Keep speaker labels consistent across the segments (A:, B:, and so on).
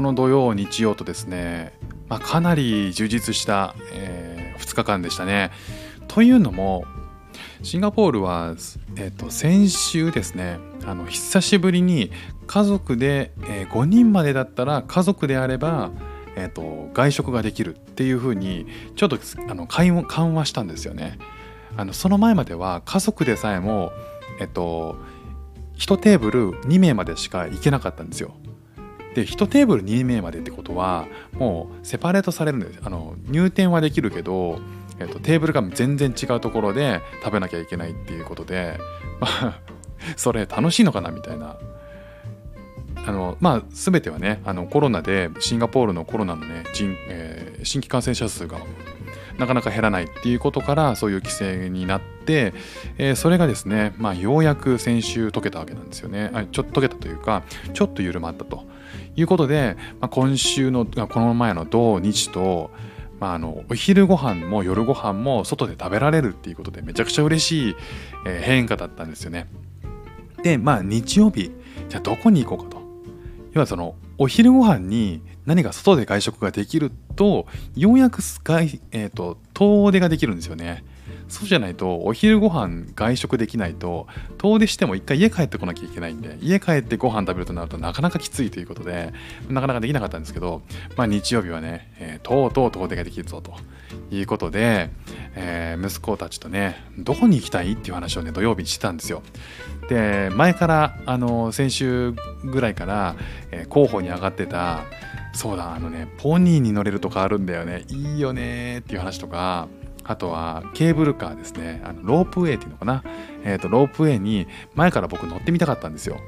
A: この土曜日曜とですね、まあ、かなり充実した、えー、2日間でしたね。というのもシンガポールは、えーと、先週ですねあの久しぶりに家族で、えー、5人までだったら家族であれば、えーと、外食ができるっていうふうにちょっとあの緩和したんですよね。あのその前までは家族でさえも、え、ー、と、1テーブル2名までしか行けなかったんですよ。で1テーブル2名までってことはもうセパレートされるんですあの入店はできるけどえーと、テーブルが全然違うところで食べなきゃいけないっていうことで、まあ、それ楽しいのかなみたいな。あのまあ、全てはねあのコロナでシンガポールのコロナのね人、えー、新規感染者数がなかなか減らないっていうことからそういう規制になって、えー、それがですね、まあ、ようやく先週解けたわけなんですよね。あちょっと解けたというかちょっと緩まったと。いうことで、まあ、今週のこの前の土日とまあ、あのお昼ご飯も夜ご飯も外で食べられるっていうことでめちゃくちゃ嬉しい、変化だったんですよね。でまあ日曜日じゃあどこに行こうかと。要はそのお昼ご飯に何か外で外食ができるとようやくスカイ、えーと遠出ができるんですよね。そうじゃないとお昼ご飯外食できないと遠出しても一回家帰ってこなきゃいけないんで家帰ってご飯食べるとなるとなかなかきついということでなかなかできなかったんですけど、まあ、日曜日はね、えー、とうとう遠出ができるぞということで、えー、息子たちとねどこに行きたいっていう話をね土曜日にしてたんですよ。で前からあの先週ぐらいから、えー、候補に上がってたそうだあのねポニーに乗れるとかあるんだよねいいよねっていう話とかあとはケーブルカーですね。あのロープウェイっていうのかな、えーと、ロープウェイに前から僕乗ってみたかったんですよ。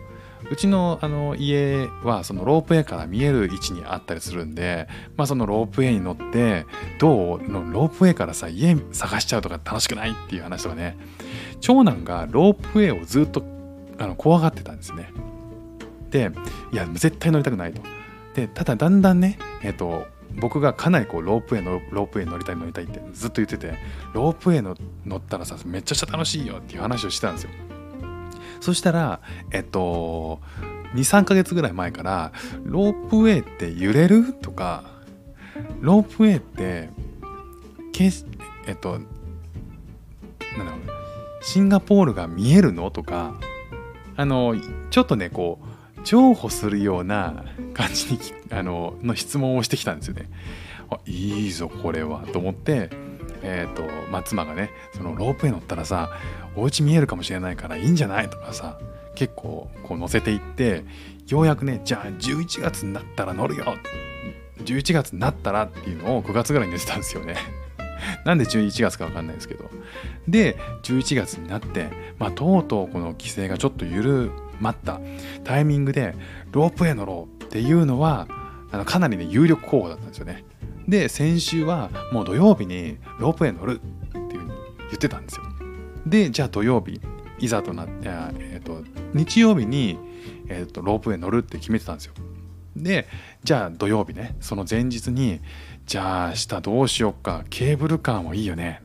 A: うちのあの家はそのロープウェイから見える位置にあったりするんで、まあ、そのロープウェイに乗ってどうのロープウェイからさ家探しちゃうとか楽しくないっていう話とかね。長男がロープウェイをずっとあの怖がってたんですね。でいや絶対乗りたくないと。でただだんだんねえっ、ー、と僕がかなりこうロープウェイのロープウェイ乗りたい乗りたいってずっと言っててロープウェイの乗ったらさめっちゃ楽しいよっていう話をしてたんですよ。そしたらえっと23ヶ月ぐらい前からロープウェイって揺れる？とかロープウェイってけえっとなんだろうシンガポールが見えるの？とかあのちょっとねこう譲歩するような感じにあのの質問をしてきたんですよね。あいいぞこれはと思って、えーとまあ、妻がねそのロープウェイ乗ったらさお家見えるかもしれないからいいんじゃない？とかさ結構こう乗せていってようやくねじゃあ11月になったら乗るよ11月になったらっていうのを9月ぐらいに寝てたんですよね。なんで11月か分かんないですけど。で、11月になって、まあ、とうとうこの規制がちょっと緩まったタイミングでロープウェイ乗ろうっていうのはあのかなりね有力候補だったんですよね。で先週はもう土曜日にロープウェイ乗るっていうふうに言ってたんですよ。でじゃあ土曜日いざとなって、えーと、日曜日に、えーと、ロープウェイ乗るって決めてたんですよ。でじゃあ土曜日ねその前日にじゃあ明日どうしよっかケーブルカーもいいよね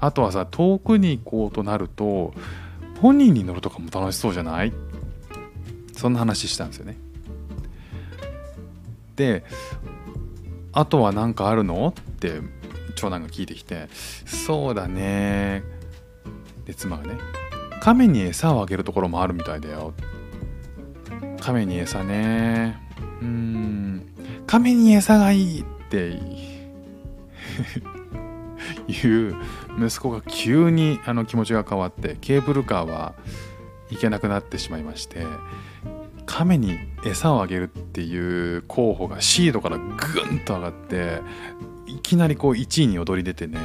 A: あとはさ遠くに行こうとなると本人に乗るとかも楽しそうじゃない？そんな話したんですよね。であとは何かあるの？って長男が聞いてきてそうだね。で妻がね亀に餌をあげるところもあるみたいだよ。亀に餌ね。うん。亀に餌がいいってい う息子が急にあの気持ちが変わってケーブルカーは行けなくなってしまいまして亀に餌をあげるっていう候補がシードからグンと上がっていきなりこう1位に躍り出てね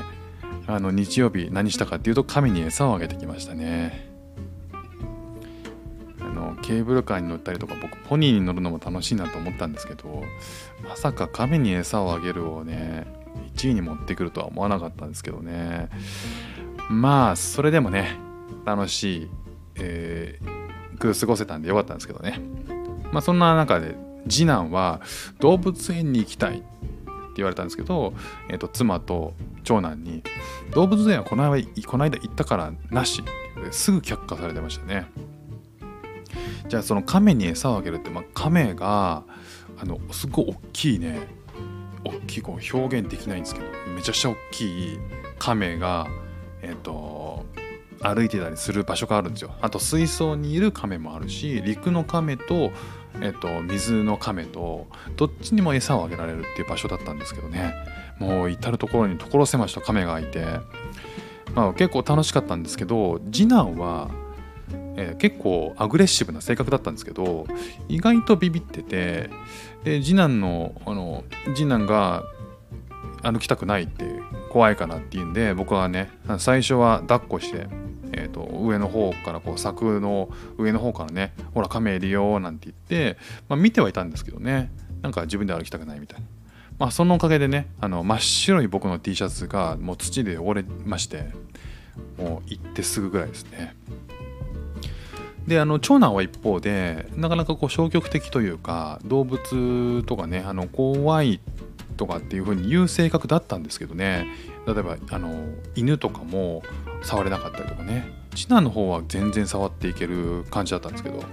A: あの日曜日何したかっていうと亀に餌をあげてきましたね。あのケーブルカーに乗ったりとか僕ポニーに乗るのも楽しいなと思ったんですけどまさか亀に餌をあげるをね1位に持ってくるとは思わなかったんですけどね。まあそれでもね楽しい、えー、過ごせたんでよかったんですけどね。まあそんな中で次男は動物園に行きたいって言われたんですけど、えー、と妻と長男に動物園はこの間この間行ったからなしすぐ却下されてましたね。じゃあその亀に餌をあげるって、まあ、亀があのすごい大きいね大きいこう表現できないんですけどめちゃくちゃ大きい亀がえっ、と歩いてたりする場所があるんですよ。あと水槽にいる亀もあるし陸の亀と,、えっと水の亀とどっちにも餌をあげられるっていう場所だったんですけどね。もう至る所に所狭しと亀がいて、まあ、結構楽しかったんですけど次男は、えー結構アグレッシブな性格だったんですけど意外とビビっててで次男のあの次男が歩きたくないって怖いからっていうんで僕はね最初は抱っこして、えー、と上の方からこう柵の上の方からねほら亀いるよなんて言って、まあ、見てはいたんですけどねなんか自分で歩きたくないみたいな。まあそのおかげでねあの真っ白い僕の T シャツがもう土で汚れましてもう行ってすぐぐらいですね。であの長男は一方でなかなかこう消極的というか動物とかねあの怖いとかっていう風に言う性格だったんですけどね。例えばあの犬とかも触れなかったりとかね。次男の方は全然触っていける感じだったんですけど。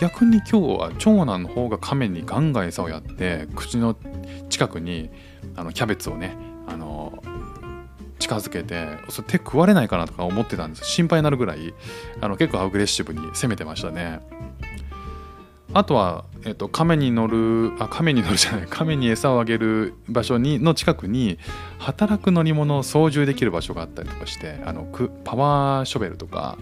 A: 逆に今日は長男の方が亀にガンガン餌をやって口の近くにあのキャベツをねあの近づけてそれ手食われないかなとか思ってたんです。心配になるぐらいあの結構アグレッシブに攻めてましたね。あとは、えっと、亀に乗るあ亀に乗るじゃない亀に餌をあげる場所にの近くに働く乗り物を操縦できる場所があったりとかしてあのくパワーショベルとか、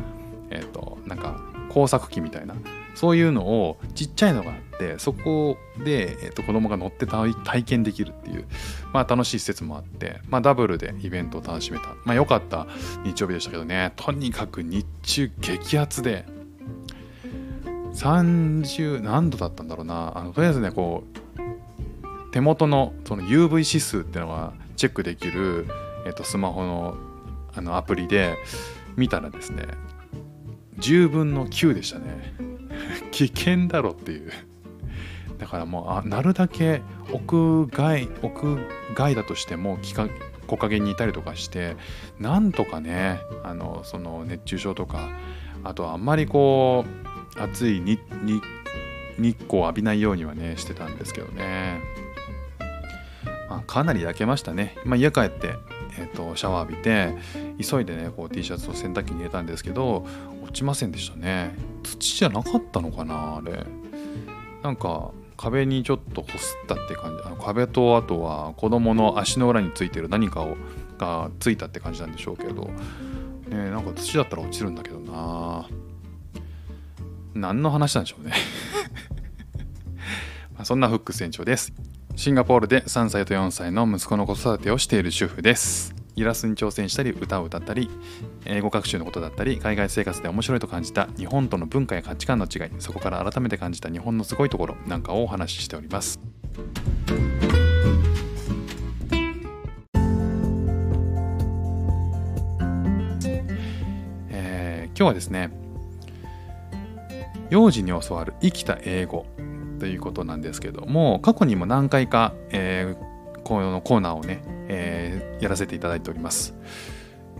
A: えっと、なんか工作機みたいなそういうのをちっちゃいのがあってそこで、えっと、子供が乗って体験できるっていう、まあ、楽しい施設もあって、まあ、ダブルでイベントを楽しめた、まあ、良かった。日曜日でしたけどね。とにかく日中激アツで。30何度だったんだろうな。あのとりあえずねこう手元のその UV 指数っていうのがチェックできる、えっと、スマホのあのアプリで見たらですね10分の9でしたね。危険だろっていう。だからもうあなるだけ屋外屋外だとしても木陰にいたりとかしてなんとかねあのその熱中症とかあとはあんまりこう暑い日光を浴びないようにはねしてたんですけどね、まあ、かなり焼けましたね、まあ、家帰って、えー、とシャワー浴びて急いでねこう T シャツを洗濯機に入れたんですけど落ちませんでしたね。土じゃなかったのかなあれ。なんか壁にちょっとこすったって感じあの壁とあとは子供の足の裏についてる何かをがついたって感じなんでしょうけど。ねなんか土だったら落ちるんだけどな。何の話なんでしょうね。そんなフック船長です。シンガポールで3歳と4歳の息子の子育てをしている主婦です。イラストに挑戦したり歌を歌ったり英語学習のことだったり海外生活で面白いと感じた日本との文化や価値観の違いそこから改めて感じた日本のすごいところなんかをお話ししております。えー今日はですね幼児に教わる生きた英語。ということなんですけども過去にも何回か、えーこのコーナーをね、えーやらせていただいております、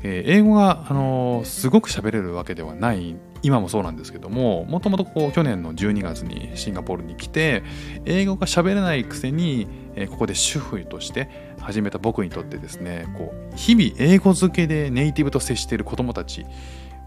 A: えー英語が、あのーすごく喋れるわけではない今もそうなんですけどももともとこう去年の12月にシンガポールに来て英語が喋れないくせに、えーここで主婦として始めた僕にとってですねこう日々英語漬けでネイティブと接している子どもたち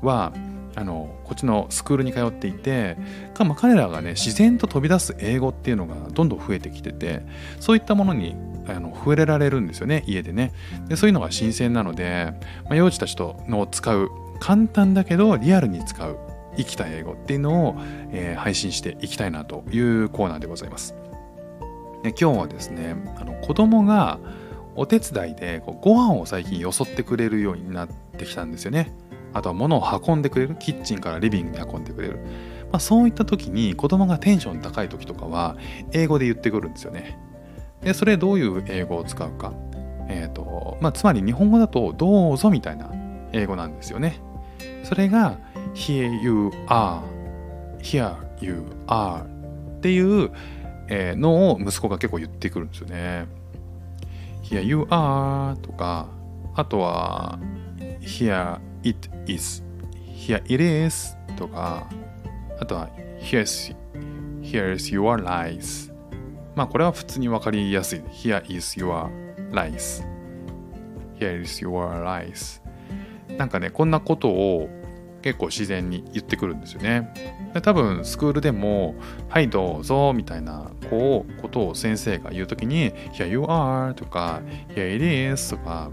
A: はあのこっちのスクールに通っていてかまあ彼らがね自然と飛び出す英語っていうのがどんどん増えてきててそういったものにあの触れられるんですよね家でねでそういうのが新鮮なので、まあ、幼児たちとの使う簡単だけどリアルに使う生きた英語っていうのを、えー配信していきたいなというコーナーでございます。で今日はですねあの子供がお手伝いでこうご飯を最近よそってくれるようになってきたんですよね。あとは物を運んでくれるキッチンからリビングに運んでくれる、まあ、そういった時に子供がテンション高い時とかは英語で言ってくるんですよね。でそれどういう英語を使うか。えっ、とまあつまり日本語だとどうぞみたいな英語なんですよね。それが Here you are Here you are っていう、のを息子が結構言ってくるんですよね。Here you are とかあとは Here it is Here it is とかあとは Here's, Here's your lies まあこれは普通に分かりやすい。Here is your rice. Here is your rice. なんかね、こんなことを結構自然に言ってくるんですよね。で多分スクールでも「はいどうぞ」みたいなこうことを先生が言う時に「Here you are」とか「Here it is」とか、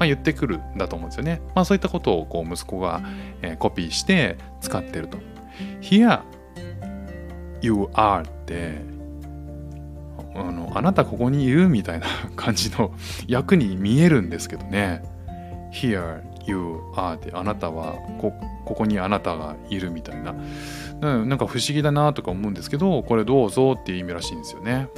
A: まあ、言ってくるんだと思うんですよね。まあ、そういったことをこう息子が、え、コピーして使ってると。Here you are ってあのあなたここにいるみたいな感じの役に見えるんですけどね。Here you are ってあなたはこここにあなたがいるみたいななんか不思議だなとか思うんですけどこれどうぞっていう意味らしいんですよね。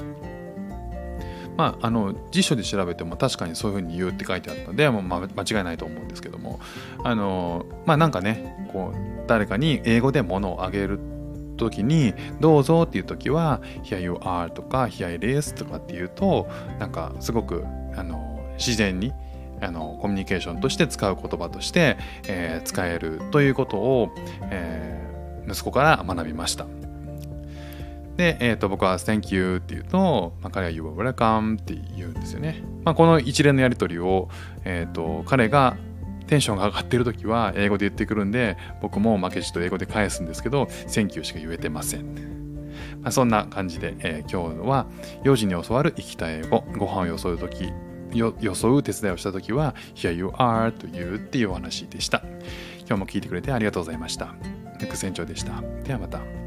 A: まあ、あの辞書で調べても確かにそういうふうに言うって書いてあったので、まあ、間違いないと思うんですけどもあのまあなんかねこう誰かに英語で物をあげる時に「どうぞ」っていう時は「Here you are」とか「Here it is」とかっていうとなんかすごくあの自然にあのコミュニケーションとして使う言葉として、えー、使えるということを、えー、息子から学びました。で、えー、と僕は Thank you って言うと、まあ、彼は You are welcome って言うんですよね。まあ、この一連のやり取りを、えー、と彼がテンションが上がってる時は英語で言ってくるんで僕も負けじと英語で返すんですけど Thank you しか言えてません。まあ、そんな感じで、えー、今日は幼児に教わる生きた英語ご飯をよそう時よ装う手伝いをした時は Here you are と言うっていうお話でした今日も聞いてくれてありがとうございましたネク船長でしたではまた